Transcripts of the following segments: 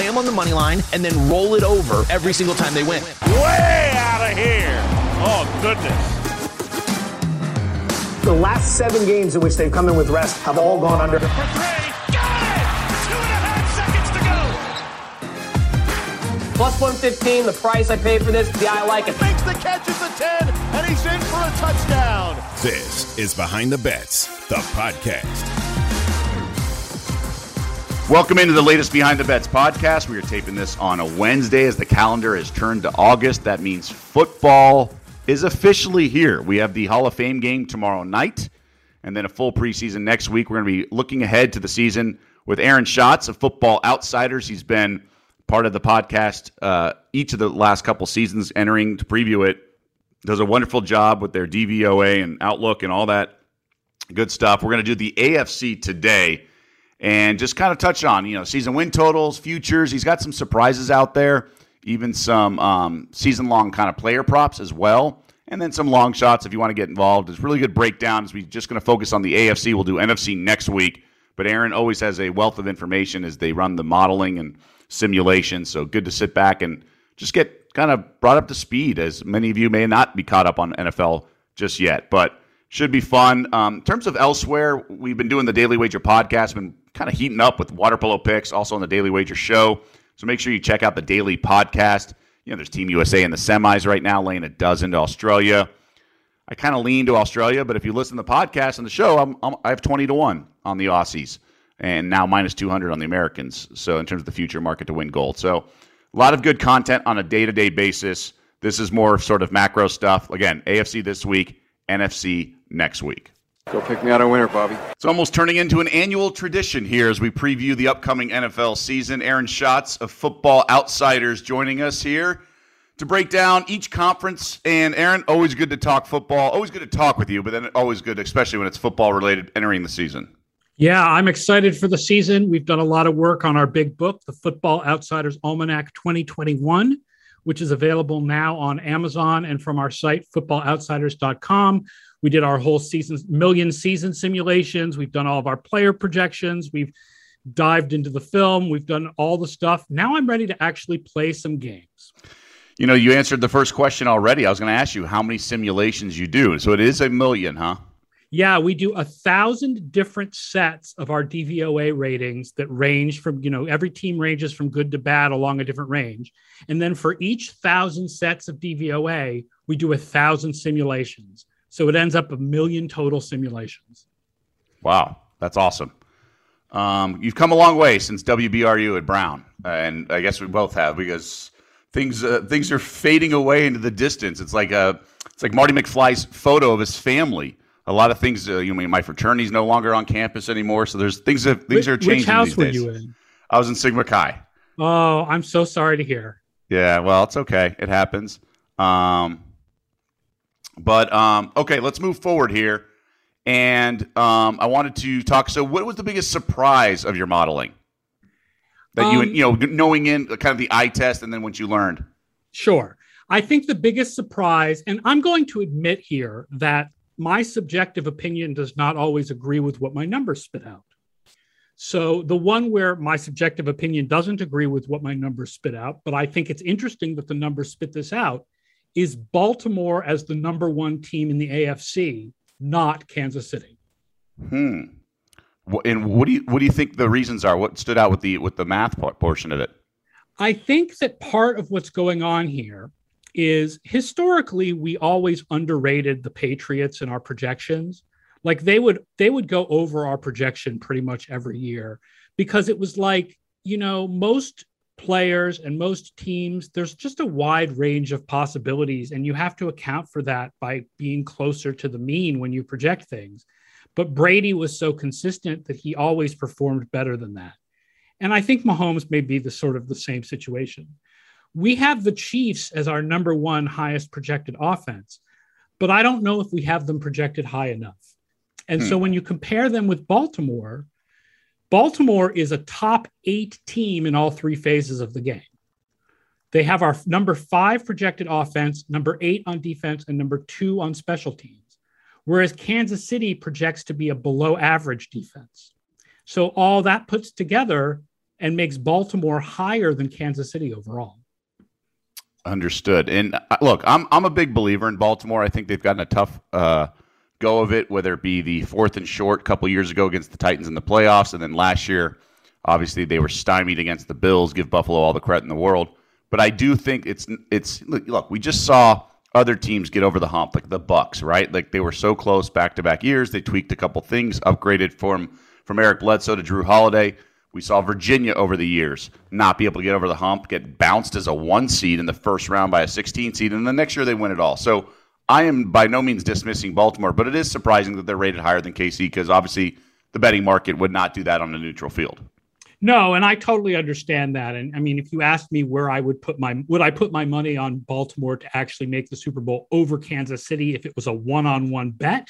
play them on the money line, and then roll it over every single time they win. Way out of here. Oh, goodness. The last seven games in which they've come in with rest have all gone under. For three. Got it! Two and a half seconds to go. Plus 115, the price I paid for this, the I like it. Makes the catch at the 10, and he's in for a touchdown. This is Behind the Bets, the podcast. Welcome into the latest Behind the Bets podcast. We are taping this on a Wednesday as the calendar is turned to August. That means football is officially here. We have the Hall of Fame game tomorrow night and then a full preseason next week. We're going to be looking ahead to the season with Aaron Schatz of Football Outsiders. He's been part of the podcast uh, each of the last couple seasons, entering to preview it. Does a wonderful job with their DVOA and Outlook and all that good stuff. We're going to do the AFC today and just kind of touch on you know season win totals, futures. He's got some surprises out there, even some um, season long kind of player props as well, and then some long shots if you want to get involved. It's really good breakdowns. We're just going to focus on the AFC. We'll do NFC next week, but Aaron always has a wealth of information as they run the modeling and simulation. So good to sit back and just get kind of brought up to speed, as many of you may not be caught up on NFL just yet, but should be fun. Um, in terms of elsewhere, we've been doing the Daily Wager podcast, been kind of heating up with water polo picks, also on the Daily Wager show. So make sure you check out the daily podcast. You know, there's Team USA in the semis right now, laying a dozen to Australia. I kind of lean to Australia, but if you listen to the podcast and the show, I'm, I'm, I have 20 to 1 on the Aussies and now minus 200 on the Americans. So in terms of the future market to win gold. So a lot of good content on a day to day basis. This is more sort of macro stuff. Again, AFC this week, NFC next week. Go pick me out a winner, Bobby. It's almost turning into an annual tradition here as we preview the upcoming NFL season. Aaron Schatz of Football Outsiders joining us here to break down each conference. And Aaron, always good to talk football. Always good to talk with you, but then always good, especially when it's football related, entering the season. Yeah, I'm excited for the season. We've done a lot of work on our big book, the Football Outsiders Almanac 2021, which is available now on Amazon and from our site, footballoutsiders.com. We did our whole season, million season simulations. We've done all of our player projections. We've dived into the film. We've done all the stuff. Now I'm ready to actually play some games. You know, you answered the first question already. I was going to ask you how many simulations you do. So it is a million, huh? Yeah, we do a thousand different sets of our DVOA ratings that range from, you know, every team ranges from good to bad along a different range. And then for each thousand sets of DVOA, we do a thousand simulations. So it ends up a million total simulations. Wow, that's awesome. Um, you've come a long way since WBRU at Brown, and I guess we both have because things uh, things are fading away into the distance. It's like a it's like Marty McFly's photo of his family. A lot of things, uh, you know, my fraternity's no longer on campus anymore, so there's things that things Which- are changing. Which house these were days. you in? I was in Sigma Chi. Oh, I'm so sorry to hear. Yeah, well, it's okay. It happens. Um, but um, okay, let's move forward here. And um, I wanted to talk. So, what was the biggest surprise of your modeling that you Um, you know knowing in kind of the eye test, and then what you learned? Sure. I think the biggest surprise, and I'm going to admit here that my subjective opinion does not always agree with what my numbers spit out. So, the one where my subjective opinion doesn't agree with what my numbers spit out, but I think it's interesting that the numbers spit this out, is Baltimore as the number one team in the AFC, not Kansas City. Hmm. And what do you what do you think the reasons are? What stood out with the with the math portion of it? I think that part of what's going on here is historically we always underrated the Patriots in our projections. Like they would they would go over our projection pretty much every year because it was like, you know, most players and most teams there's just a wide range of possibilities and you have to account for that by being closer to the mean when you project things. But Brady was so consistent that he always performed better than that. And I think Mahomes may be the sort of the same situation. We have the Chiefs as our number one highest projected offense, but I don't know if we have them projected high enough. And so hmm. when you compare them with Baltimore, Baltimore is a top eight team in all three phases of the game. They have our number five projected offense, number eight on defense, and number two on special teams. Whereas Kansas City projects to be a below average defense. So all that puts together, and makes Baltimore higher than Kansas City overall. Understood. And uh, look, I'm I'm a big believer in Baltimore. I think they've gotten a tough uh, go of it, whether it be the fourth and short a couple years ago against the Titans in the playoffs, and then last year, obviously they were stymied against the Bills. Give Buffalo all the credit in the world, but I do think it's it's look. We just saw other teams get over the hump, like the Bucks, right? Like they were so close back to back years. They tweaked a couple things, upgraded from from Eric Bledsoe to Jrue Holiday. We saw Virginia over the years not be able to get over the hump, get bounced as a one seed in the first round by a 16 seed, and the next year they win it all. So I am by no means dismissing Baltimore, but it is surprising that they're rated higher than KC because obviously the betting market would not do that on a neutral field. No, and I totally understand that. And I mean, if you asked me where I would put my would I put my money on Baltimore to actually make the Super Bowl over Kansas City if it was a one-on-one bet,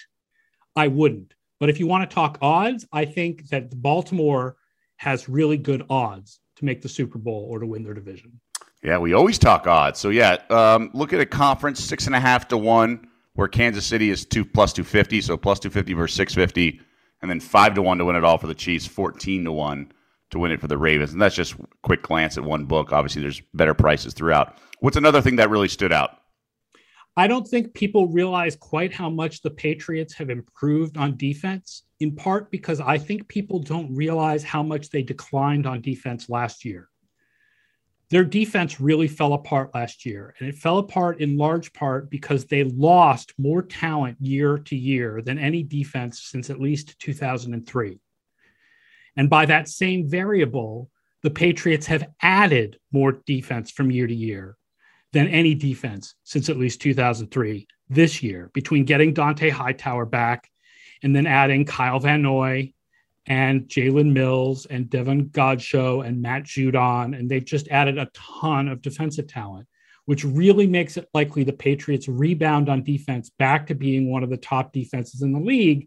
I wouldn't. But if you want to talk odds, I think that Baltimore has really good odds to make the Super Bowl or to win their division. Yeah, we always talk odds. So yeah, um, look at a conference six and a half to one, where Kansas City is two plus two fifty, so plus two fifty versus six fifty, and then five to one to win it all for the Chiefs, fourteen to one to win it for the Ravens. And that's just a quick glance at one book. Obviously, there's better prices throughout. What's another thing that really stood out? I don't think people realize quite how much the Patriots have improved on defense, in part because I think people don't realize how much they declined on defense last year. Their defense really fell apart last year, and it fell apart in large part because they lost more talent year to year than any defense since at least 2003. And by that same variable, the Patriots have added more defense from year to year than any defense since at least 2003 this year between getting Dont'a Hightower back and then adding Kyle Van Noy and Jalen Mills and Davon Godchaux and Matt Judon. And they've just added a ton of defensive talent, which really makes it likely the Patriots rebound on defense back to being one of the top defenses in the league.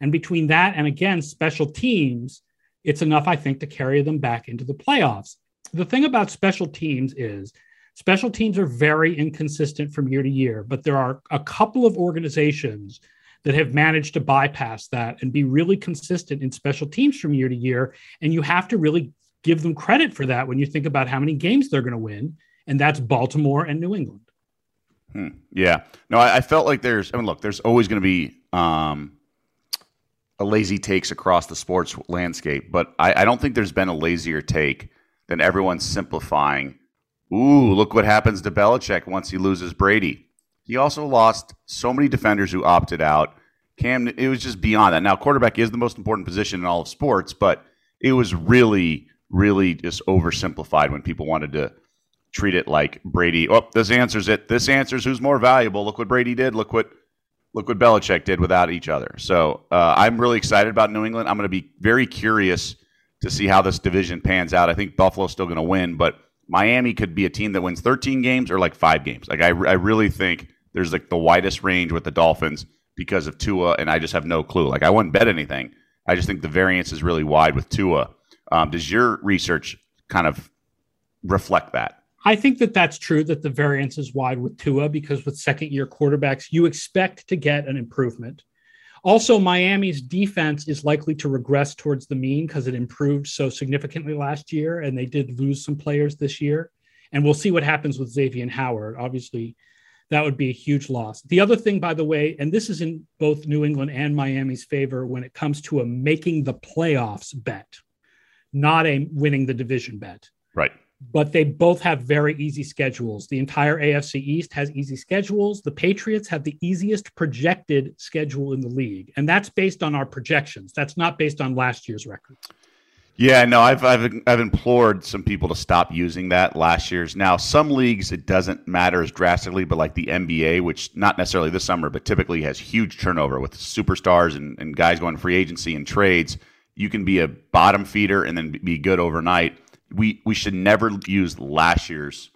And between that and again, special teams, it's enough, I think, to carry them back into the playoffs. The thing about special teams is Special teams are very inconsistent from year to year, but there are a couple of organizations that have managed to bypass that and be really consistent in special teams from year to year. And you have to really give them credit for that when you think about how many games they're going to win. And that's Baltimore and New England. Hmm. Yeah. No, I, I, felt like there's, I mean, look, there's always going to be um, a lazy takes across the sports landscape, but I, I don't think there's been a lazier take than everyone simplifying Ooh, look what happens to Belichick once he loses Brady. He also lost so many defenders who opted out. Cam, it was just beyond that. Now, quarterback is the most important position in all of sports, but it was really, really just oversimplified when people wanted to treat it like Brady. Oh, this answers it. This answers who's more valuable. Look what Brady did. Look what look what Belichick did without each other. So uh, I'm really excited about New England. I'm going to be very curious to see how this division pans out. I think Buffalo's still going to win, but Miami could be a team that wins 13 games or like five games. Like I, I really think there's like the widest range with the Dolphins because of Tua, and I just have no clue. Like I wouldn't bet anything. I just think the variance is really wide with Tua. Um, does your research kind of reflect that? I think that that's true that the variance is wide with Tua because with second year quarterbacks, you expect to get an improvement. Also, Miami's defense is likely to regress towards the mean because it improved so significantly last year, and they did lose some players this year. And we'll see what happens with Xavier Howard. Obviously, that would be a huge loss. The other thing, by the way, and this is in both New England and Miami's favor when it comes to a making the playoffs bet, not a winning the division bet. Right but they both have very easy schedules. The entire AFC East has easy schedules. The Patriots have the easiest projected schedule in the league, and that's based on our projections. That's not based on last year's record. Yeah, no, I've, I've I've implored some people to stop using that last year's. Now, some leagues it doesn't matter as drastically, but like the NBA, which not necessarily this summer, but typically has huge turnover with superstars and, and guys going free agency and trades. You can be a bottom feeder and then be good overnight we we should never use last year's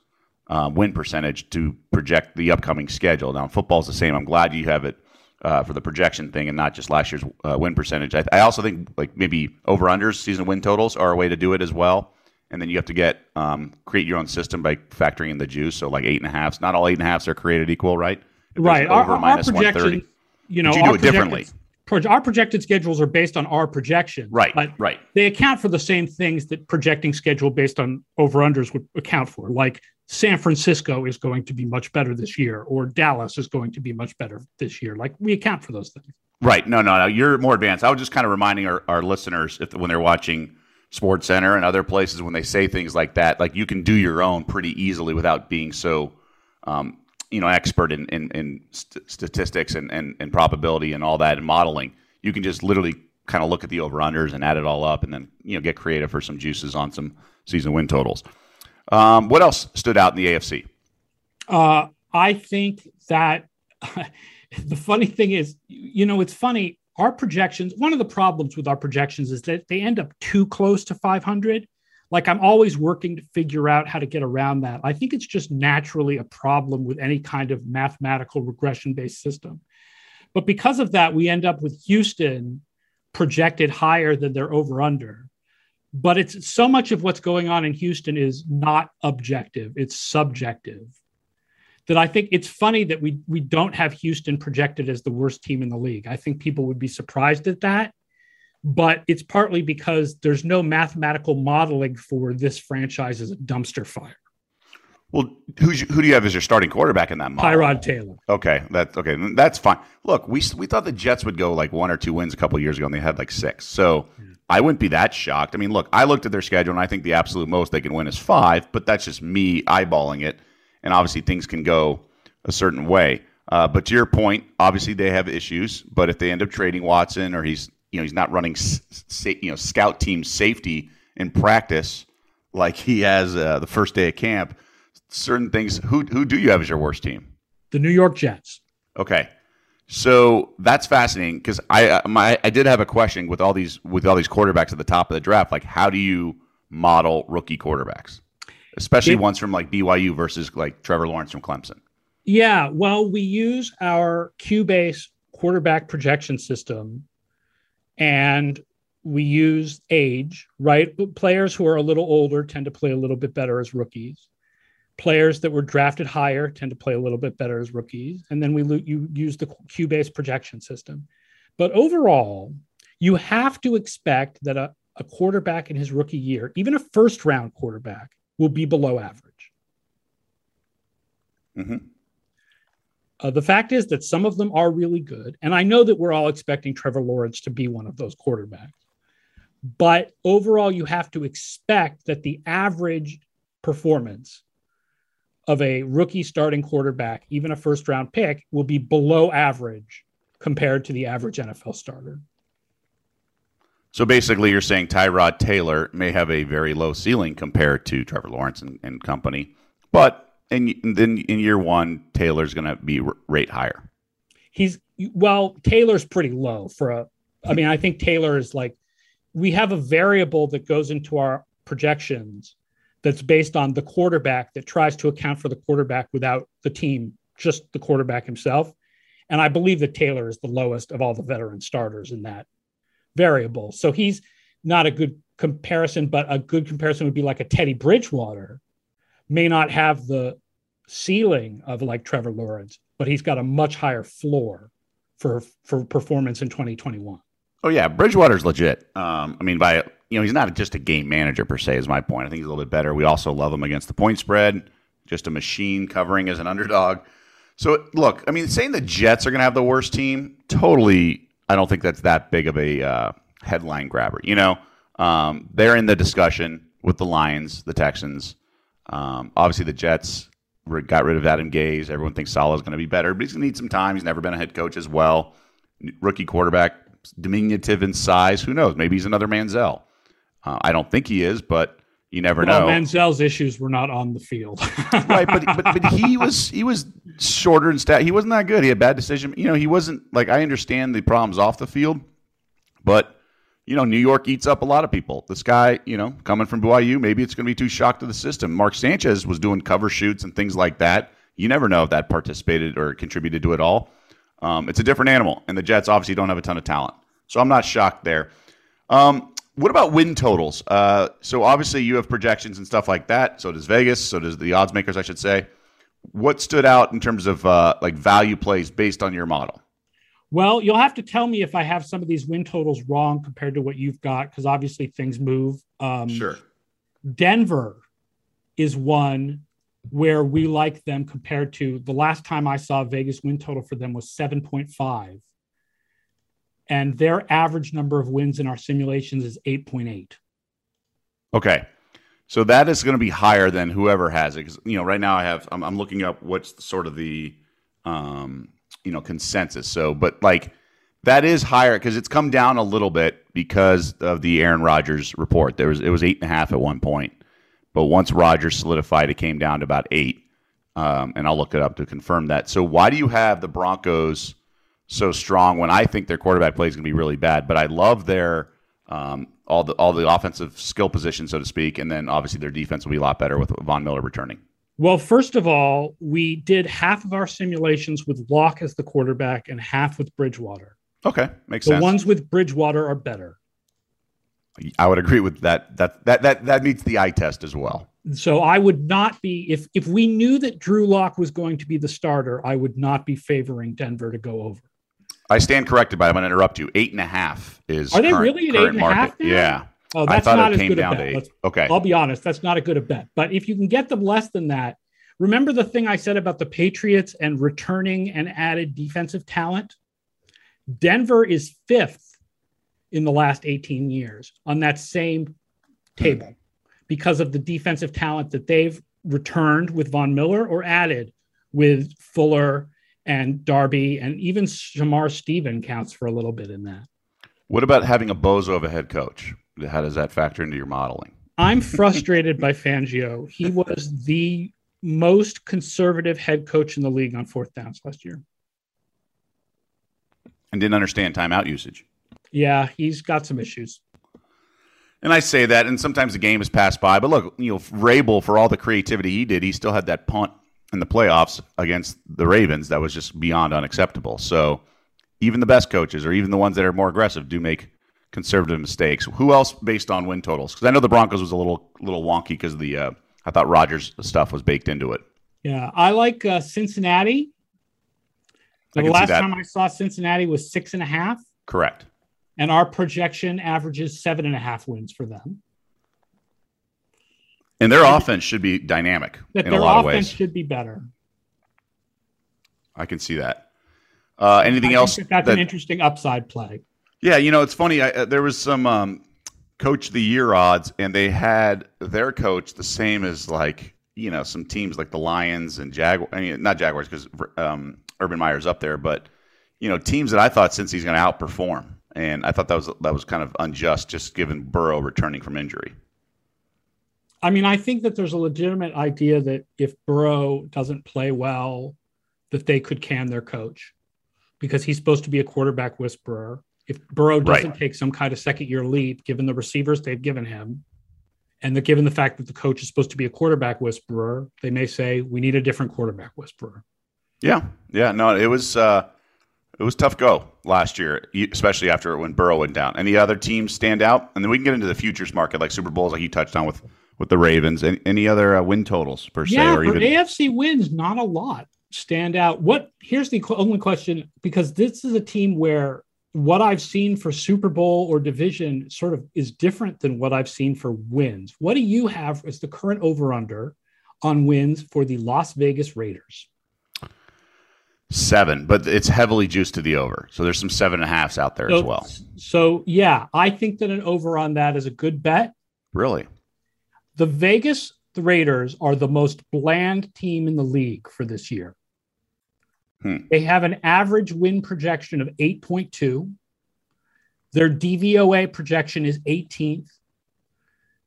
um, win percentage to project the upcoming schedule. Now, football's the same. I'm glad you have it uh, for the projection thing and not just last year's uh, win percentage. I, I, also think like maybe over unders season win totals are a way to do it as well. And then you have to get um, create your own system by factoring in the juice. So like eight and a halfs. Not all eight and a halfs are created equal, right? If right. Over our, our projection, you know, but you do it differently. our projected schedules are based on our projection. Right. But right. They account for the same things that projecting schedule based on over unders would account for, like San Francisco is going to be much better this year, or Dallas is going to be much better this year. Like we account for those things. Right. No, no, no. You're more advanced. I was just kind of reminding our, our listeners if when they're watching Sports Center and other places when they say things like that, like you can do your own pretty easily without being so, um, you know, expert in in, in st- statistics and, and and probability and all that and modeling. You can just literally kind of look at the over unders and add it all up, and then you know get creative for some juices on some season win totals. Um, what else stood out in the AFC? Uh, I think that the funny thing is, you know, it's funny. Our projections, one of the problems with our projections is that they end up too close to 500. Like I'm always working to figure out how to get around that. I think it's just naturally a problem with any kind of mathematical regression based system. But because of that, we end up with Houston projected higher than their over under but it's so much of what's going on in Houston is not objective, it's subjective. That I think it's funny that we we don't have Houston projected as the worst team in the league. I think people would be surprised at that, but it's partly because there's no mathematical modeling for this franchise as a dumpster fire. Well, who's, who do you have as your starting quarterback in that model? Tyrod Taylor. Okay, that's okay. That's fine. Look, we we thought the Jets would go like one or two wins a couple years ago, and they had like six. So I wouldn't be that shocked. I mean, look, I looked at their schedule and I think the absolute most they can win is five, but that's just me eyeballing it. And obviously, things can go a certain way. Uh, but to your point, obviously they have issues. But if they end up trading Watson or he's you know he's not running you know scout team safety in practice like he has uh, the first day of camp, certain things. Who who do you have as your worst team? The New York Jets. Okay. So that's fascinating because I uh, my I did have a question with all these with all these quarterbacks at the top of the draft. Like, how do you model rookie quarterbacks, especially it, ones from like BYU versus like Trevor Lawrence from Clemson? Yeah, well, we use our QBASE quarterback projection system, and we use age. Right, players who are a little older tend to play a little bit better as rookies players that were drafted higher tend to play a little bit better as rookies. And then we you use the QBASE projection system. But overall, you have to expect that a, a quarterback in his rookie year, even a first round quarterback, will be below average. Mm-hmm. Uh, the fact is that some of them are really good. And I know that we're all expecting Trevor Lawrence to be one of those quarterbacks. But overall, you have to expect that the average performance of a rookie starting quarterback, even a first round pick, will be below average compared to the average NFL starter. So basically, you're saying Tyrod Taylor may have a very low ceiling compared to Trevor Lawrence and, and company, but in, then in year one, Taylor's going to be rate higher. He's well, Taylor's pretty low for a. I mean, I think Taylor is like we have a variable that goes into our projections that's based on the quarterback that tries to account for the quarterback without the team, just the quarterback himself. And I believe that Taylor is the lowest of all the veteran starters in that variable. So he's not a good comparison, but a good comparison would be like a Teddy Bridgewater, may not have the ceiling of like Trevor Lawrence, but he's got a much higher floor for for performance in 2021. Oh yeah, Bridgewater's legit. Um, I mean, by you know, he's not just a game manager per se. Is my point. I think he's a little bit better. We also love him against the point spread. Just a machine covering as an underdog. So look, I mean, saying the Jets are going to have the worst team, totally. I don't think that's that big of a uh, headline grabber. You know, um, they're in the discussion with the Lions, the Texans. Um, obviously, the Jets got rid of Adam Gase. Everyone thinks Saleh is going to be better, but he's going to need some time. He's never been a head coach as well. Rookie quarterback diminutive in size. Who knows? Maybe he's another Manziel. Uh, I don't think he is, but you never well, know. Manziel's issues were not on the field, right? But, but but he was he was shorter and stat. He wasn't that good. He had bad decision. You know, he wasn't like I understand the problems off the field, but you know, New York eats up a lot of people. This guy, you know, coming from BYU, maybe it's going to be too shocked to the system. Mark Sanchez was doing cover shoots and things like that. You never know if that participated or contributed to it all. Um, it's a different animal, and the Jets obviously don't have a ton of talent, so I'm not shocked there. Um, what about win totals? Uh, so obviously you have projections and stuff like that. So does Vegas. So does the odds makers, I should say. What stood out in terms of uh, like value plays based on your model? Well, you'll have to tell me if I have some of these win totals wrong compared to what you've got, because obviously things move. Um, Sure. Denver is one where we like them compared to the last time I saw Vegas win total for them was 7.5. And their average number of wins in our simulations is 8.8. Okay. So that is going to be higher than whoever has it. Because, you know, right now I have, I'm, I'm looking up what's sort of the, um, you know, consensus. So, but like that is higher because it's come down a little bit because of the Aaron Rodgers report. There was, it was eight and a half at one point. But once Rodgers solidified, it came down to about eight. Um, and I'll look it up to confirm that. So why do you have the Broncos so strong when I think their quarterback play is going to be really bad? But I love their um, all the all the offensive skill position, so to speak, and then obviously their defense will be a lot better with Von Miller returning. Well, first of all, we did half of our simulations with Lock as the quarterback and half with Bridgewater. Okay, makes The sense. The ones with Bridgewater are better. I would agree with that. That that that that meets the eye test as well. So I would not be if if we knew that Drew Lock was going to be the starter, I would not be favoring Denver to go over. I stand corrected, but I'm going to interrupt you. Eight and a half is Are they current- really at eight and a market. half now? Yeah, Oh, I that's thought not it as came good a bet. to eight. Let's- Okay, I'll be honest, that's not a good a bet. But if you can get them less than that, remember the thing I said about the Patriots and returning and added defensive talent? Denver is fifth in the last 18 years on that same table because of the defensive talent that they've returned with Von Miller or added with Fuller and Darby and even Shamar Stephen counts for a little bit in that. what about having a bozo of a head coach? How does that factor into your modeling? I'm frustrated by Fangio. He was the most conservative head coach in the league on fourth downs last year. And didn't understand timeout usage. Yeah, he's got some issues. And I say that, and sometimes the game has passed by. But look, you know, Vrabel for all the creativity he did, he still had that punt in the playoffs against the Ravens that was just beyond unacceptable. So even the best coaches, or even the ones that are more aggressive, do make conservative mistakes. Who else based on win totals? Because I know the Broncos was a little little wonky because the uh, I thought Rodgers stuff was baked into it. Yeah, I like uh, Cincinnati. The last time I saw Cincinnati was six and a half, Correct. and our projection averages seven and a half wins for them. And their offense should be dynamic That in their a lot of offense ways. should be better. I can see that. Uh, anything I else? that that's that- an interesting upside play. Yeah, you know, it's funny. I, uh, there was some um, coach of the year odds, and they had their coach the same as like you know some teams like the Lions and Jaguars. I mean, not Jaguars because um, Urban Meyer's up there, but you know teams that I thought since he's going to outperform, and I thought that was that was kind of unjust, just given Burrow returning from injury. I mean, I think that there's a legitimate idea that if Burrow doesn't play well, that they could can their coach because he's supposed to be a quarterback whisperer. If Burrow doesn't Right. take some kind of second year leap, given the receivers they've given him, and the, given the fact that the coach is supposed to be a quarterback whisperer, they may say we need a different quarterback whisperer. Yeah, yeah, no, it was uh, it was tough go last year, especially after when Burrow went down. Any other teams stand out? And then we can get into the futures market, like Super Bowls, like you touched on with with the Ravens. Any, any other uh, win totals per se, yeah, or even AFC wins, not a lot stand out. What here's the only question because this is a team where what I've seen for Super Bowl or division sort of is different than what I've seen for wins. What do you have as the current over under on wins for the Las Vegas Raiders? seven, but it's heavily juiced to the over. So there's some seven and a halfs out there as well. So yeah, I think that an over on that is a good bet. Really? The Vegas Raiders are the most bland team in the league for this year. Hmm. They have an average win projection of 8.2. Their DVOA projection is 18th.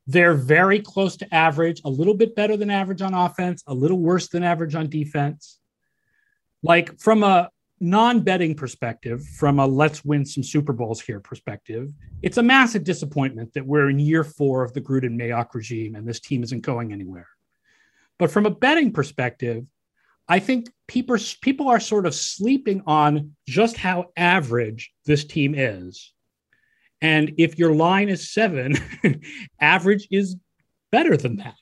They're very close to average, a little bit better than average on offense, a little worse than average on defense. Like from a non betting perspective, from a let's win some Super Bowls here perspective, it's a massive disappointment that we're in year four of the Gruden Mayock regime and this team isn't going anywhere. But from a betting perspective, I think people people are sort of sleeping on just how average this team is. And if your line is seven, average is better than that.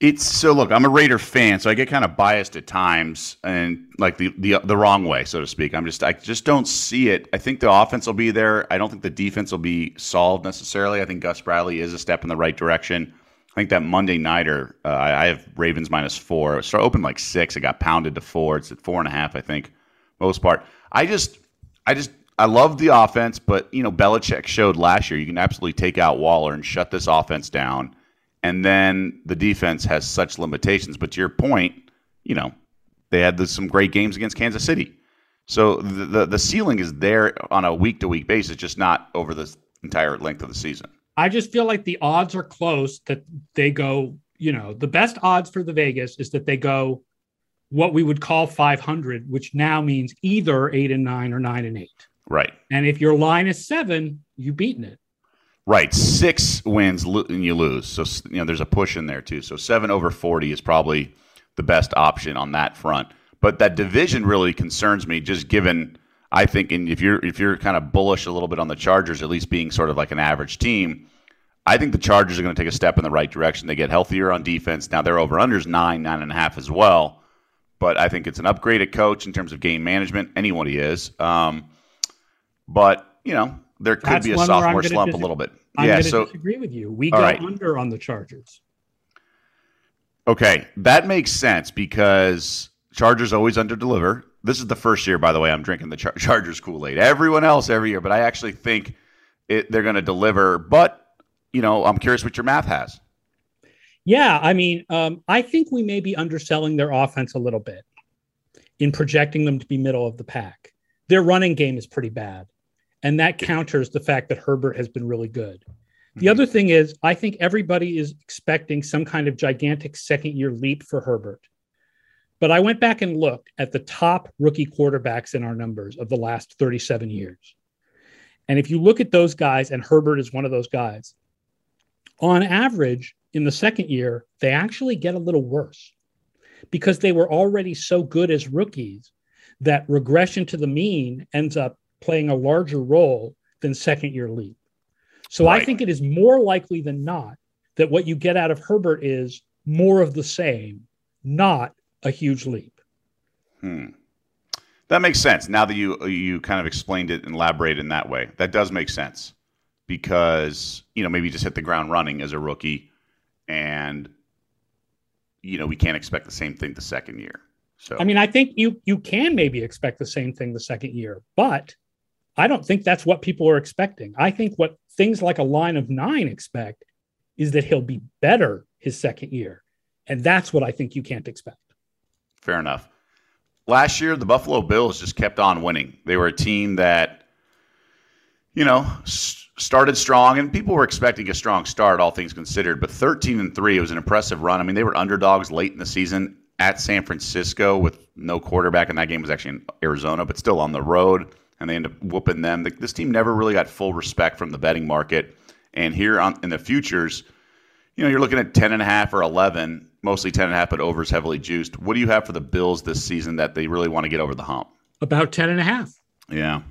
It's so look, I'm a Raider fan, so I get kind of biased at times and like the, the the wrong way, so to speak. I'm just I just don't see it. I think the offense will be there. I don't think the defense will be solved necessarily. I think Gus Bradley is a step in the right direction. I think that Monday nighter, uh, I have Ravens minus four. It started open like six. It got pounded to four. It's at four and a half, I think, most part. I just, I just, I love the offense, but you know, Belichick showed last year you can absolutely take out Waller and shut this offense down and then the defense has such limitations. But to your point, you know, they had some great games against Kansas City. So the, the, the ceiling is there on a week to week basis, just not over the entire length of the season. I just feel like the odds are close that they go, you know, the best odds for the Vegas is that they go what we would call 500, which now means either eight and nine or nine and eight. Right. And if your line is seven, you've beaten it. Right, six wins and you lose. So you know there's a push in there too. So seven over forty is probably the best option on that front. But that division really concerns me, just given I think, and if you're if you're kind of bullish a little bit on the Chargers, at least being sort of like an average team, I think the Chargers are going to take a step in the right direction. They get healthier on defense. Now their over unders nine nine and a half as well. But I think it's an upgraded coach in terms of game management. Anyone he is. Um, but you know there could That's be a sophomore slump dis- a little bit. I'm yeah, so disagree with you. We go right. under on the Chargers. Okay, that makes sense because Chargers always under deliver. This is the first year, by the way, I'm drinking the Char- Chargers Kool Aid. Everyone else every year, but I actually think it, they're going to deliver. But you know, I'm curious what your math has. Yeah, I mean, um, I think we may be underselling their offense a little bit in projecting them to be middle of the pack. Their running game is pretty bad. And that counters the fact that Herbert has been really good. The mm-hmm. other thing is, I think everybody is expecting some kind of gigantic second year leap for Herbert. But I went back and looked at the top rookie quarterbacks in our numbers of the last 37 years. And if you look at those guys, and Herbert is one of those guys, on average, in the second year, they actually get a little worse because they were already so good as rookies that regression to the mean ends up playing a larger role than second year leap. So right. I think it is more likely than not that what you get out of Herbert is more of the same, not a huge leap. Hmm. That makes sense. Now that you you kind of explained it and elaborated in that way, that does make sense because you know maybe just hit the ground running as a rookie, and you know we can't expect the same thing the second year. So I mean, I think you you can maybe expect the same thing the second year, but I don't think that's what people are expecting. I think what things like a line of nine expect is that he'll be better his second year. And that's what I think you can't expect. Fair enough. Last year, the Buffalo Bills just kept on winning. They were a team that, you know, started strong, and people were expecting a strong start, all things considered. But 13 and 3, it was an impressive run. I mean, they were underdogs late in the season at San Francisco with no quarterback, and that game was actually in Arizona, but still on the road and they end up whooping them. This team never really got full respect from the betting market. And here on, in the futures, you know, you're looking at 10 and a half or 11, mostly 10 and a half, but overs heavily juiced. What do you have for the Bills this season that they really want to get over the hump? About 10 and a half. Yeah.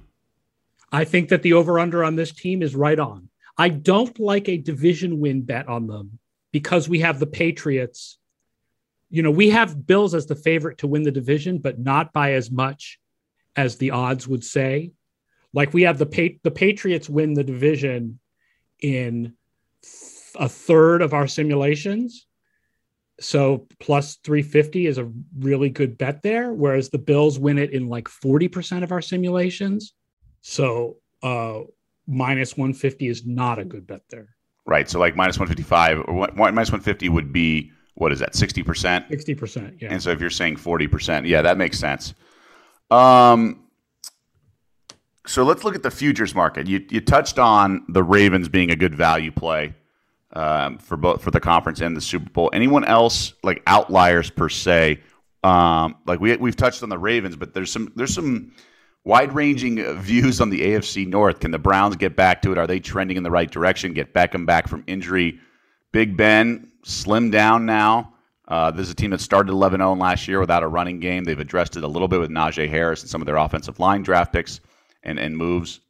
I think that the over under on this team is right on. I don't like a division win bet on them because we have the Patriots. You know, we have Bills as the favorite to win the division, but not by as much as the odds would say. Like we have the pa- the Patriots win the division in a third of our simulations. So plus 350 is a really good bet there, whereas the Bills win it in like 40% of our simulations. So uh, minus 150 is not a good bet there. Right. So like minus 155 or minus 150 would be what is that 60%? 60%, yeah. And so if you're saying 40%, yeah, that makes sense. Um, so let's look at the futures market. You, you touched on the Ravens being a good value play um, for both for the conference and the Super Bowl. Anyone else like outliers per se? Um, like we we've touched on the Ravens, but there's some there's some wide ranging views on the AFC North. Can the Browns get back to it? Are they trending in the right direction? Get Beckham back from injury. Big Ben slim down now. Uh, this is a team that started 11 0 last year without a running game. They've addressed it a little bit with Najee Harris and some of their offensive line draft picks and, and moves.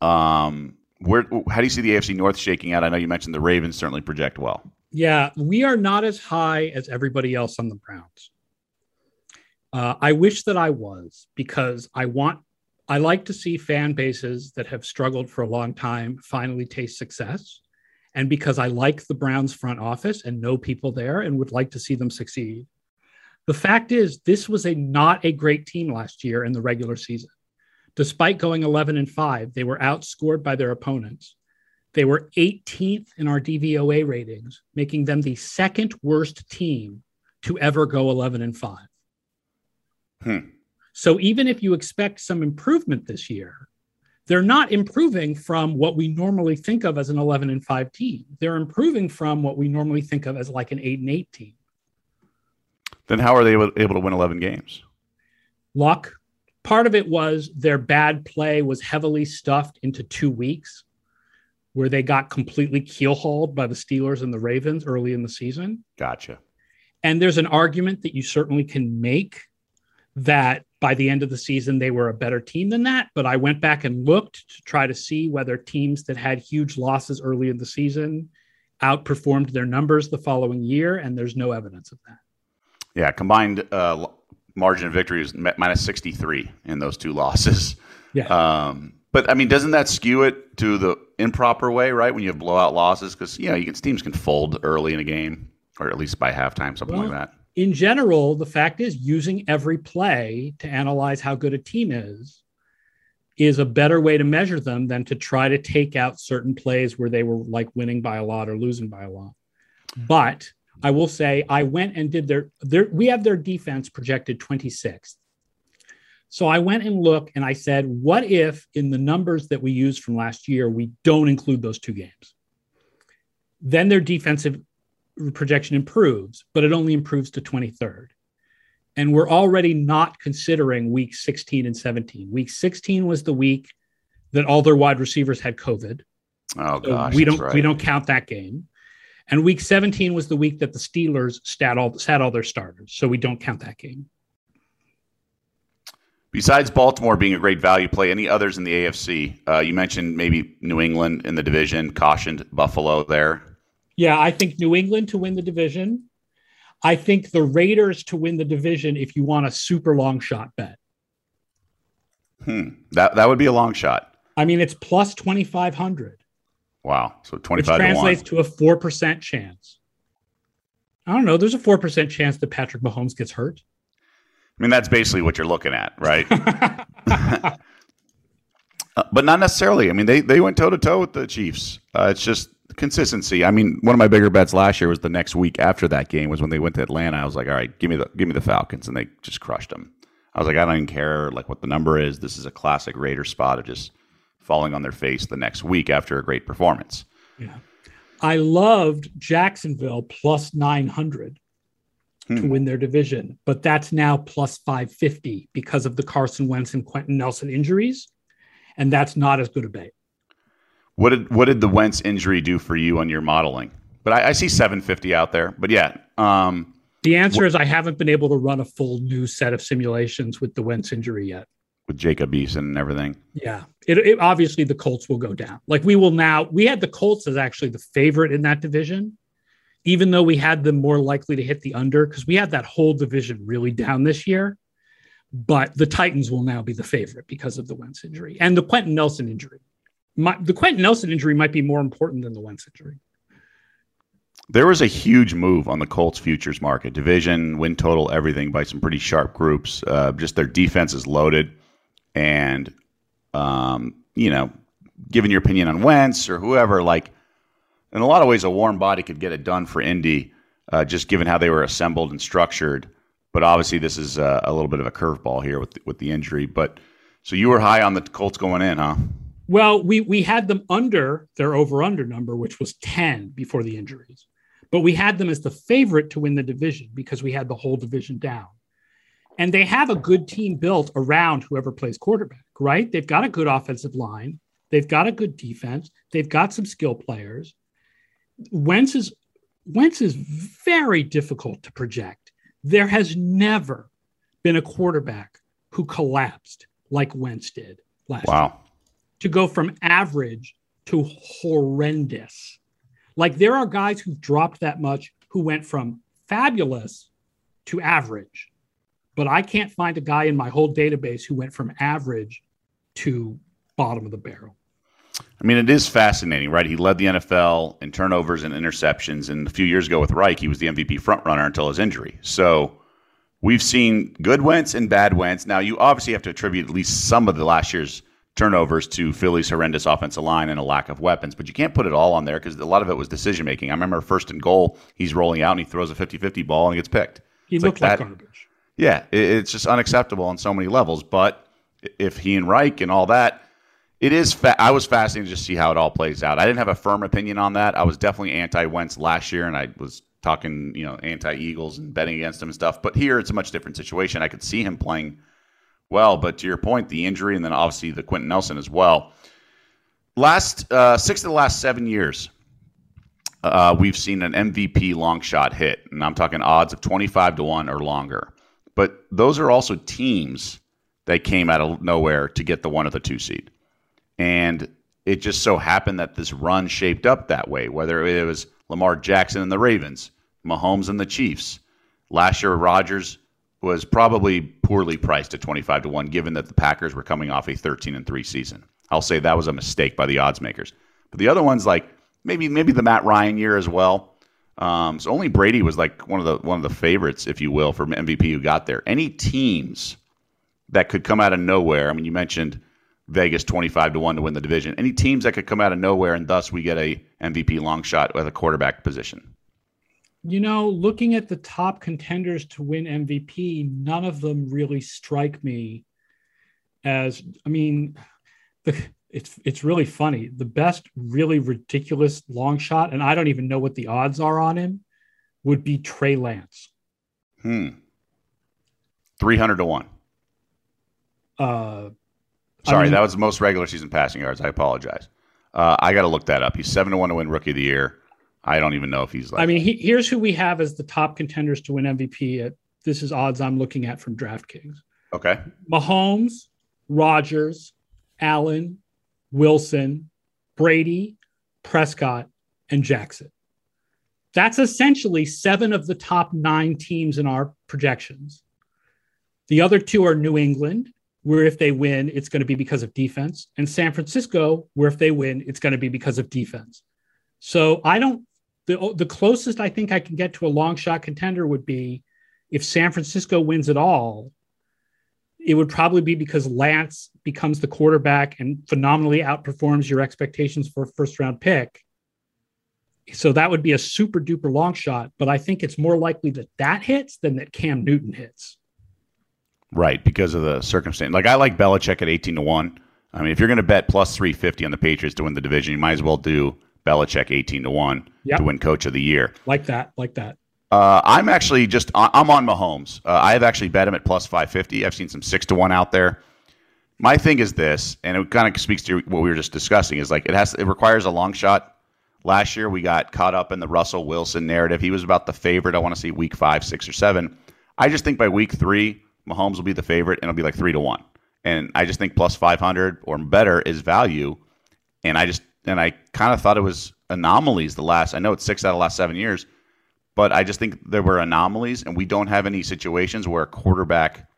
Um, where, how do you see the AFC North shaking out? I know you mentioned the Ravens certainly project well. Yeah, we are not as high as everybody else on the Browns. Uh, I wish that I was because I want, I like to see fan bases that have struggled for a long time finally taste success. And because I like the Browns front office and know people there and would like to see them succeed. The fact is, this was a not a great team last year in the regular season. Despite going 11 and 5, they were outscored by their opponents. They were 18th in our DVOA ratings, making them the second worst team to ever go 11 and 5. Hmm. So even if you expect some improvement this year, they're not improving from what we normally think of as an 11 and 5 team. They're improving from what we normally think of as like an 8 and 8 team. Then how are they able, able to win 11 games? Luck. Part of it was their bad play was heavily stuffed into two weeks where they got completely keelhauled by the Steelers and the Ravens early in the season. Gotcha. And there's an argument that you certainly can make that by the end of the season they were a better team than that. But I went back and looked to try to see whether teams that had huge losses early in the season outperformed their numbers the following year, and there's no evidence of that. Yeah, combined uh, margin of victory is minus 63 in those two losses. Yeah. Um, but I mean, doesn't that skew it to the improper way, right? When you have blowout losses, because you know you can, teams can fold early in a game, or at least by halftime, something Well, like that. In general, the fact is using every play to analyze how good a team is is a better way to measure them than to try to take out certain plays where they were like winning by a lot or losing by a lot. Hmm. But I will say I went and did their their we have their defense projected 26th. So I went and looked and I said, what if in the numbers that we used from last year, we don't include those two games? Then their defensive projection improves, but it only improves to 23rd. And we're already not considering week 16 and 17. Week 16 was the week that all their wide receivers had COVID. Oh So gosh, we don't right. we don't count that game. And week 17 was the week that the Steelers sat all sat all their starters. So we don't count that game. Besides Baltimore being a great value play, any others in the AFC? Uh, you mentioned maybe New England in the division, cautioned Buffalo there. Yeah, I think New England to win the division. I think the Raiders to win the division if you want a super long shot bet. Hmm. That that would be a long shot. I mean, it's plus 2,500, Wow. So twenty five to translates to a 4% chance. I don't know. There's a 4% chance that Patrick Mahomes gets hurt. I mean, that's basically what you're looking at, right? Uh, but not necessarily. I mean, they they went toe to toe with the Chiefs. Uh, it's just consistency. I mean, one of my bigger bets last year was the next week after that game was when they went to Atlanta. I was like, all right, give me the give me the Falcons, and they just crushed them. I was like, I don't even care like what the number is. This is a classic Raider spot of just falling on their face the next week after a great performance. Yeah, I loved Jacksonville plus 900 to Hmm. win their division, but that's now plus 550 because of the Carson Wentz and Quenton Nelson injuries. And that's not as good a bet. What did what did the Wentz injury do for you on your modeling? But I, I see 750 out there. But yeah, um, The answer is I haven't been able to run a full new set of simulations with the Wentz injury yet. with Jacob Eason and everything. Yeah. It, it obviously the Colts will go down. Like we will now, we had the Colts as actually the favorite in that division, even though we had them more likely to hit the under because we had that whole division really down this year. But the Titans will now be the favorite because of the Wentz injury and the Quenton Nelson injury. My, the Quenton Nelson injury might be more important than the Wentz injury. There was a huge move on the Colts futures market, division, win total, everything by some pretty sharp groups. Uh, just their defense is loaded, and um, you know, given your opinion on Wentz or whoever, like in a lot of ways, a warm body could get it done for Indy, uh, just given how they were assembled and structured. But obviously, this is uh, a little bit of a curveball here with the, with the injury. But so you were high on the Colts going in, huh? Well, we we had them under their over under number, which was 10 before the injuries. But we had them as the favorite to win the division because we had the whole division down. And they have a good team built around whoever plays quarterback, right? They've got a good offensive line, they've got a good defense, they've got some skill players. Wentz is Wentz is very difficult to project. There has never been a quarterback who collapsed like Wentz did last year Wow. To go from average to horrendous. Like there are guys who've dropped that much who went from fabulous to average. But I can't find a guy in my whole database who went from average to bottom of the barrel. I mean, it is fascinating, right? He led the NFL in turnovers and interceptions. And a few years ago with Reich, he was the MVP frontrunner until his injury. So we've seen good Wentz and bad Wentz. Now, you obviously have to attribute at least some of the last year's turnovers to Philly's horrendous offensive line and a lack of weapons, but you can't put it all on there because a lot of it was decision making. I remember first and goal, he's rolling out and he throws a 50 50 ball and he gets picked. He it's looked like, like garbage. Yeah, it's just unacceptable on so many levels. But if he and Reich and all that, it is. Fa- I was fascinated to just see how it all plays out. I didn't have a firm opinion on that. I was definitely anti Wentz last year, and I was talking, you know, anti Eagles and betting against him and stuff. But here, it's a much different situation. I could see him playing well. But to your point, the injury and then obviously the Quenton Nelson as well. Last uh, six of the last seven years, uh, we've seen an MVP long shot hit, and I'm talking odds of 25 to one or longer. But those are also teams that came out of nowhere to get the one or the two seed, and it just so happened that this run shaped up that way. Whether it was Lamar Jackson and the Ravens, Mahomes and the Chiefs, last year Rodgers was probably poorly priced at 25 to 1 given that the Packers were coming off a 13 and 3 season. I'll say that was a mistake by the odds makers. But the other ones like maybe maybe the Matt Ryan year as well. Um, so only Brady was like one of the one of the favorites, if you will, for MVP who got there. Any teams that could come out of nowhere. I mean, you mentioned Vegas 25 to 1 to win the division. Any teams that could come out of nowhere and thus we get a MVP long shot at a quarterback position you know, looking at the top contenders to win MVP, none of them really strike me as. I mean, the, it's it's really funny. The best, really ridiculous long shot, and I don't even know what the odds are on him, would be Trey Lance. Hmm. Three hundred to one. Uh, Sorry, I mean, that was the most regular season passing yards. I apologize. Uh, I got to look that up. He's seven to one to win Rookie of the Year. I don't even know if he's like. I mean, he, here's who we have as the top contenders to win MVP. At this is odds I'm looking at from DraftKings. Okay. Mahomes, Rodgers, Allen, Wilson, Brady, Prescott, and Jackson. That's essentially seven of the top nine teams in our projections. The other two are New England, where if they win, it's going to be because of defense, and San Francisco, where if they win, it's going to be because of defense. So I don't the oh, the closest I think I can get to a long shot contender would be if San Francisco wins it all. It would probably be because Lance becomes the quarterback and phenomenally outperforms your expectations for a first round pick. So that would be a super duper long shot, but I think it's more likely that that hits than that Cam Newton hits. Right, because of the circumstance. Like I like Belichick at eighteen to one. I mean, if you're going to bet plus three fifty on the Patriots to win the division, you might as well do Belichick 18 to 1 yep. to win coach of the year. Like that. Like that. Uh, I'm actually just I'm on Mahomes. Uh, I have actually bet him at plus 550. I've seen some 6 to 1 out there. My thing is this, and it kind of speaks to what we were just discussing is like it has it requires a long shot. Last year we got caught up in the Russell Wilson narrative. He was about the favorite. I want to see week 5, 6 or 7. I just think by week 3 Mahomes will be the favorite and it'll be like 3 to 1. And I just think plus 500 or better is value. And I just and I kind of thought it was anomalies the last. I know it's six out of the last seven years, but I just think there were anomalies, and we don't have any situations where a quarterback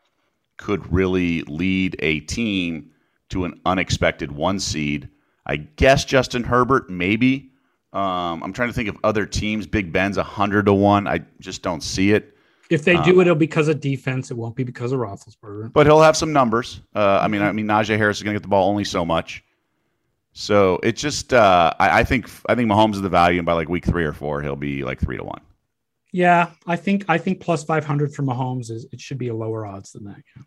could really lead a team to an unexpected one seed. I guess Justin Herbert, maybe. Um, I'm trying to think of other teams. Big Ben's hundred to one. I just don't see it. If they do um, it, it'll be because of defense. It won't be because of Roethlisberger. But he'll have some numbers. Uh, I mean, I mean, Najee Harris is going to get the ball only so much. So it's just uh, I, I, think I think Mahomes is the value, and by like week three or four, he'll be like three to one. Yeah, I think I think plus five hundred for Mahomes is it should be a lower odds than that. Yeah.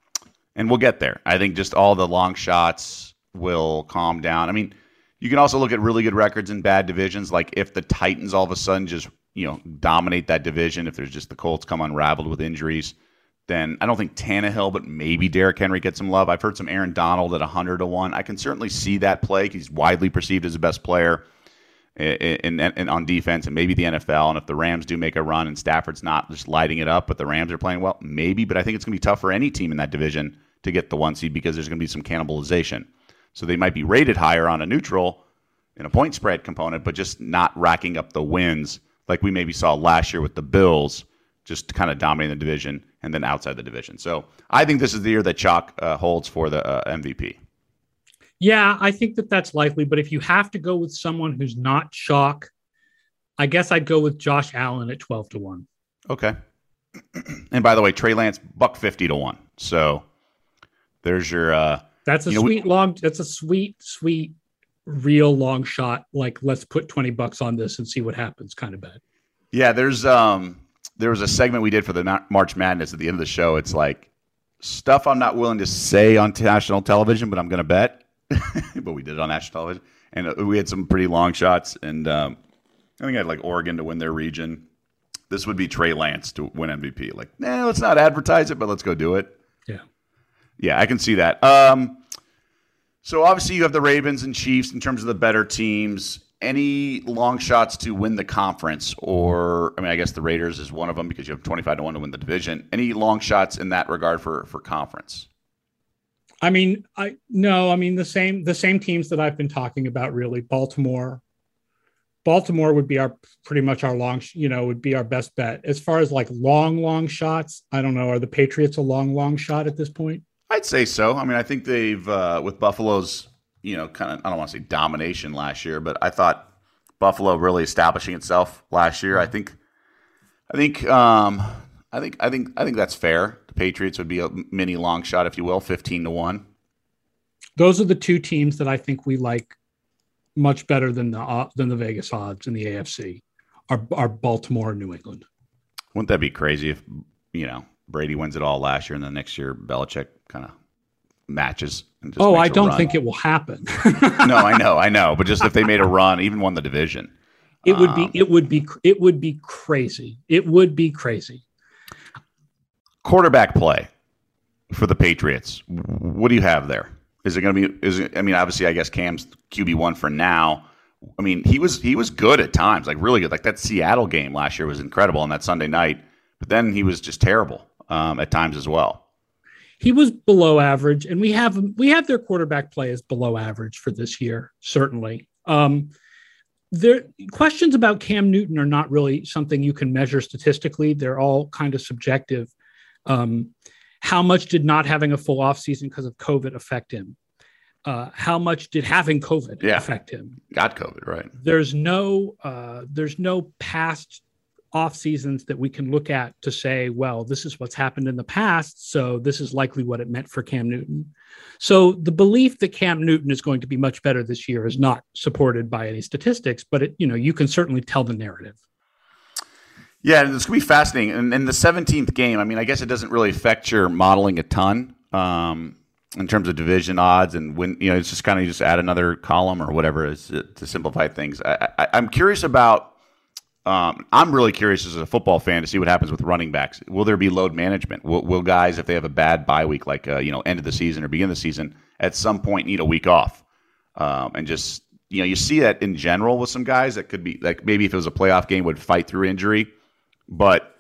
And we'll get there. I think just all the long shots will calm down. I mean, you can also look at really good records in bad divisions. Like if the Titans all of a sudden just you know dominate that division, if there's just the Colts come unraveled with injuries, then I don't think Tannehill, but maybe Derrick Henry gets some love. I've heard some Aaron Donald at 100 to 1. I can certainly see that play. He's widely perceived as the best player in, in, in, on defense and maybe the NFL. And if the Rams do make a run and Stafford's not just lighting it up, but the Rams are playing well, maybe. But I think it's going to be tough for any team in that division to get the one seed because there's going to be some cannibalization. So they might be rated higher on a neutral in a point spread component, but just not racking up the wins like we maybe saw last year with the Bills, just kind of dominating the division and then outside the division. So I think this is the year that Chalk uh, holds for the uh, MVP. Yeah, I think that that's likely. But if you have to go with someone who's not Chalk, I guess I'd go with Josh Allen at 12 to 1. Okay. And by the way, Trey Lance, buck 50 to 1. So there's your. Uh, that's a you know, sweet we, long, that's a sweet, sweet, real long shot. Like, let's put 20 bucks on this and see what happens kind of bet. Yeah, there's, um, there was a segment we did for the March Madness at the end of the show. It's like stuff I'm not willing to say on national television, but I'm going to bet. but we did it on national television, and uh, we had some pretty long shots. And um, I think I had like Oregon to win their region. This would be Trey Lance to win MVP. Like, nah, let's not advertise it, but let's go do it. Yeah, yeah, I can see that. Um, so obviously you have the Ravens and Chiefs in terms of the better teams any long shots to win the conference or i mean i guess the raiders is one of them because you have 25 to 1 to win the division. Any long shots in that regard for for conference? I mean i no i mean the same the same teams that i've been talking about really baltimore. Baltimore would be our pretty much our long you know would be our best bet. As far as like long long shots i don't know. Are the patriots a long long shot at this point? I'd say so. I mean i think they've uh, with buffalo's you know, kind of, I don't want to say domination last year, but I thought Buffalo really establishing itself last year. I think, I think, um, I think, I think, I think that's fair. The Patriots would be a mini long shot, if you will, 15 to 1. Those are the two teams that I think we like much better than the, uh, than the Vegas odds in the AFC are, are Baltimore and New England. Wouldn't that be crazy if, you know, Brady wins it all last year and then next year Belichick kind of matches. Oh, I don't run. think it will happen. no, I know, I know, but just if they made a run, even won the division, it would be, um, it would be, it would be crazy. It would be crazy. Quarterback play for the Patriots. What do you have there? Is it going to be? Is it? I mean, obviously, I guess Cam's QB one for now. I mean, he was he was good at times, like really good. Like that Seattle game last year was incredible on that Sunday night, but then he was just terrible um, at times as well he was below average, and we have we have their quarterback play as below average for this year, certainly. Um, there questions about Cam Newton are not really something you can measure statistically. They're all kind of subjective. Um, how much did not having a full offseason because of COVID affect him? Uh, how much did having COVID yeah. affect him? Got COVID, right? There's no uh, there's no past off seasons that we can look at to say, well, this is what's happened in the past, so this is likely what it meant for Cam Newton. So the belief that Cam Newton is going to be much better this year is not supported by any statistics, but it, you know, you can certainly tell the narrative. Yeah, it's gonna be fascinating. And in the 17th game, I mean, I guess it doesn't really affect your modeling a ton um, in terms of division odds, and when you know, it's just kind of just add another column or whatever is to, to simplify things. I, I, I'm curious about um, I'm really curious as a football fan to see what happens with running backs. Will there be load management? Will, will guys, if they have a bad bye week, like uh, you know, end of the season or begin the season, at some point need a week off, um, and just you know, you see that in general with some guys that could be like maybe if it was a playoff game would fight through injury, but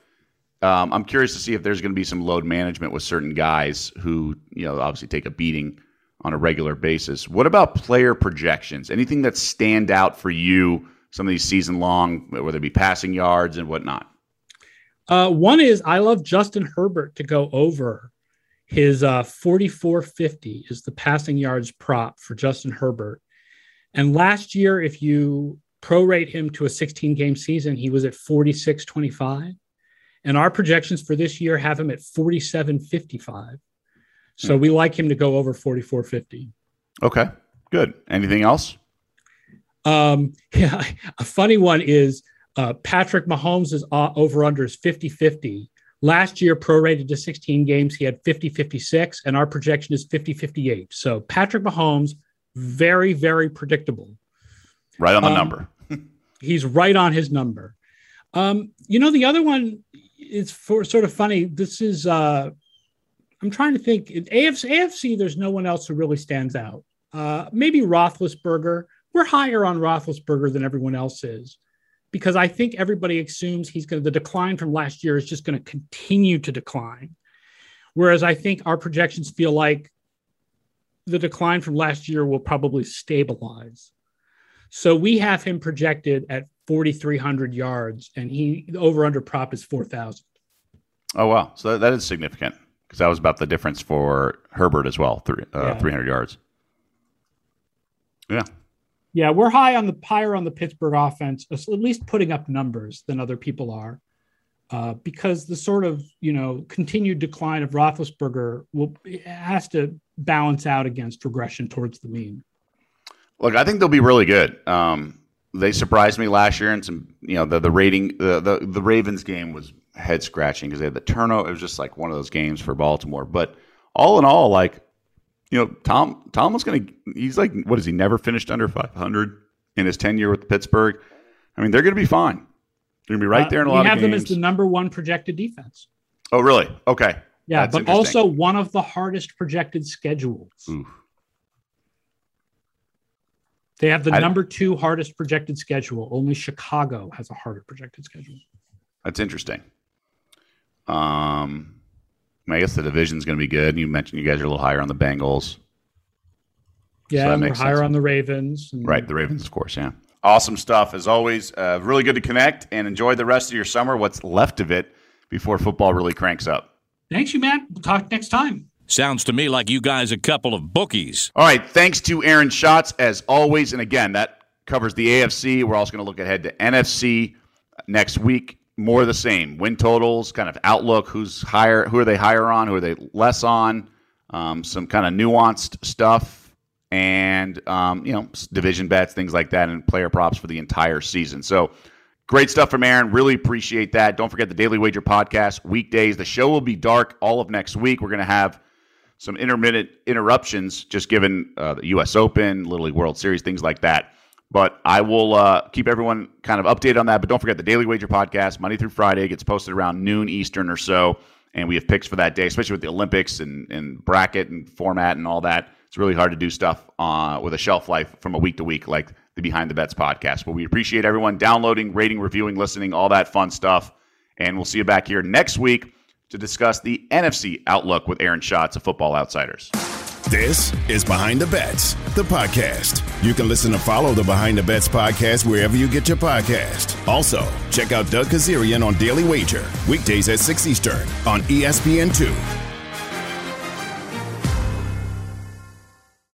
um, I'm curious to see if there's going to be some load management with certain guys who you know obviously take a beating on a regular basis. What about player projections? Anything that stand out for you? Some of these season long, whether it be passing yards and whatnot? Uh, one is I love Justin Herbert to go over his uh, 4450 is the passing yards prop for Justin Herbert. And last year, if you prorate him to a 16 game season, he was at 4625. And our projections for this year have him at 4755. So hmm. we like him to go over 4450. Okay, good. Anything else? Um, yeah, a funny one is uh, Patrick Mahomes is uh, over under is 50 50. Last year, prorated to 16 games, he had 50 56, and our projection is 50 58. So Patrick Mahomes, very, very predictable. Right on the um, number. he's right on his number. Um, you know, the other one is for sort of funny. This is, uh, I'm trying to think. AFC, AFC, there's no one else who really stands out. Uh, maybe Roethlisberger we're higher on Roethlisberger than everyone else is because I think everybody assumes he's going to, the decline from last year is just going to continue to decline. Whereas I think our projections feel like the decline from last year will probably stabilize. So we have him projected at 4,300 yards, and he the over under prop is 4,000. Oh wow, so that, that is significant because that was about the difference for Herbert as well, three, uh, Yeah. 300 yards. Yeah, Yeah, we're high on the higher on the Pittsburgh offense, at least putting up numbers than other people are, uh, because the sort of you know continued decline of Roethlisberger will has to balance out against regression towards the mean. look, I think they'll be really good. Um, they surprised me last year, and some you know the the rating the the, the Ravens game was head scratching because they had the turnover. It was just like one of those games for Baltimore. But all in all, like you know, Tom Tom was going to. He's like, what is he? Never finished under 500 in his tenure with Pittsburgh. I mean, they're going to be fine. They're going to be right there in a Uh, lot we have them as the number one projected defense. oh, really? Okay. Yeah, That's but also one of the hardest projected schedules. Ooh. They have the I- number two hardest projected schedule. Only Chicago has a harder projected schedule. That's interesting. Um, I guess the division's going to be good. You mentioned you guys are a little higher on the Bengals. Yeah, that and we're higher sense. on the Ravens. and- Right, the Ravens, of course, yeah. Awesome stuff as always. Uh, really good to connect and enjoy the rest of your summer. What's left of it before football really cranks up. Thanks, you, Matt. We'll talk next time. Sounds to me like you guys a couple of bookies. All right, thanks to Aaron Schatz as always. And again, that covers the AFC. We're also going to look ahead to NFC next week. More the same. Win totals, kind of outlook. Who's higher? Who are they higher on? Who are they less on? Um, some kind of nuanced stuff, and um, you know, division bets, things like that, and player props for the entire season. So. Great stuff from Aaron. Really appreciate that. Don't forget the Daily Wager podcast weekdays. The show will be dark all of next week. We're going to have some intermittent interruptions, just given uh, the U.S. Open, Little League World Series, things like that. But I will uh, keep everyone kind of updated on that. But don't forget the Daily Wager podcast, Monday through Friday, gets posted around noon Eastern or so. And we have picks for that day, especially with the Olympics and, and bracket and format and all that. It's really hard to do stuff uh, with a shelf life from a week to week like the Behind the Bets podcast. But we appreciate everyone downloading, rating, reviewing, listening, all that fun stuff. And we'll see you back here next week to discuss the NFC outlook with Aaron Schatz of Football Outsiders. This is Behind the Bets, the podcast. You can listen and follow the Behind the Bets podcast wherever you get your podcast. Also, check out Doug Kezirian on Daily Wager, weekdays at 6 Eastern on E ESPN2.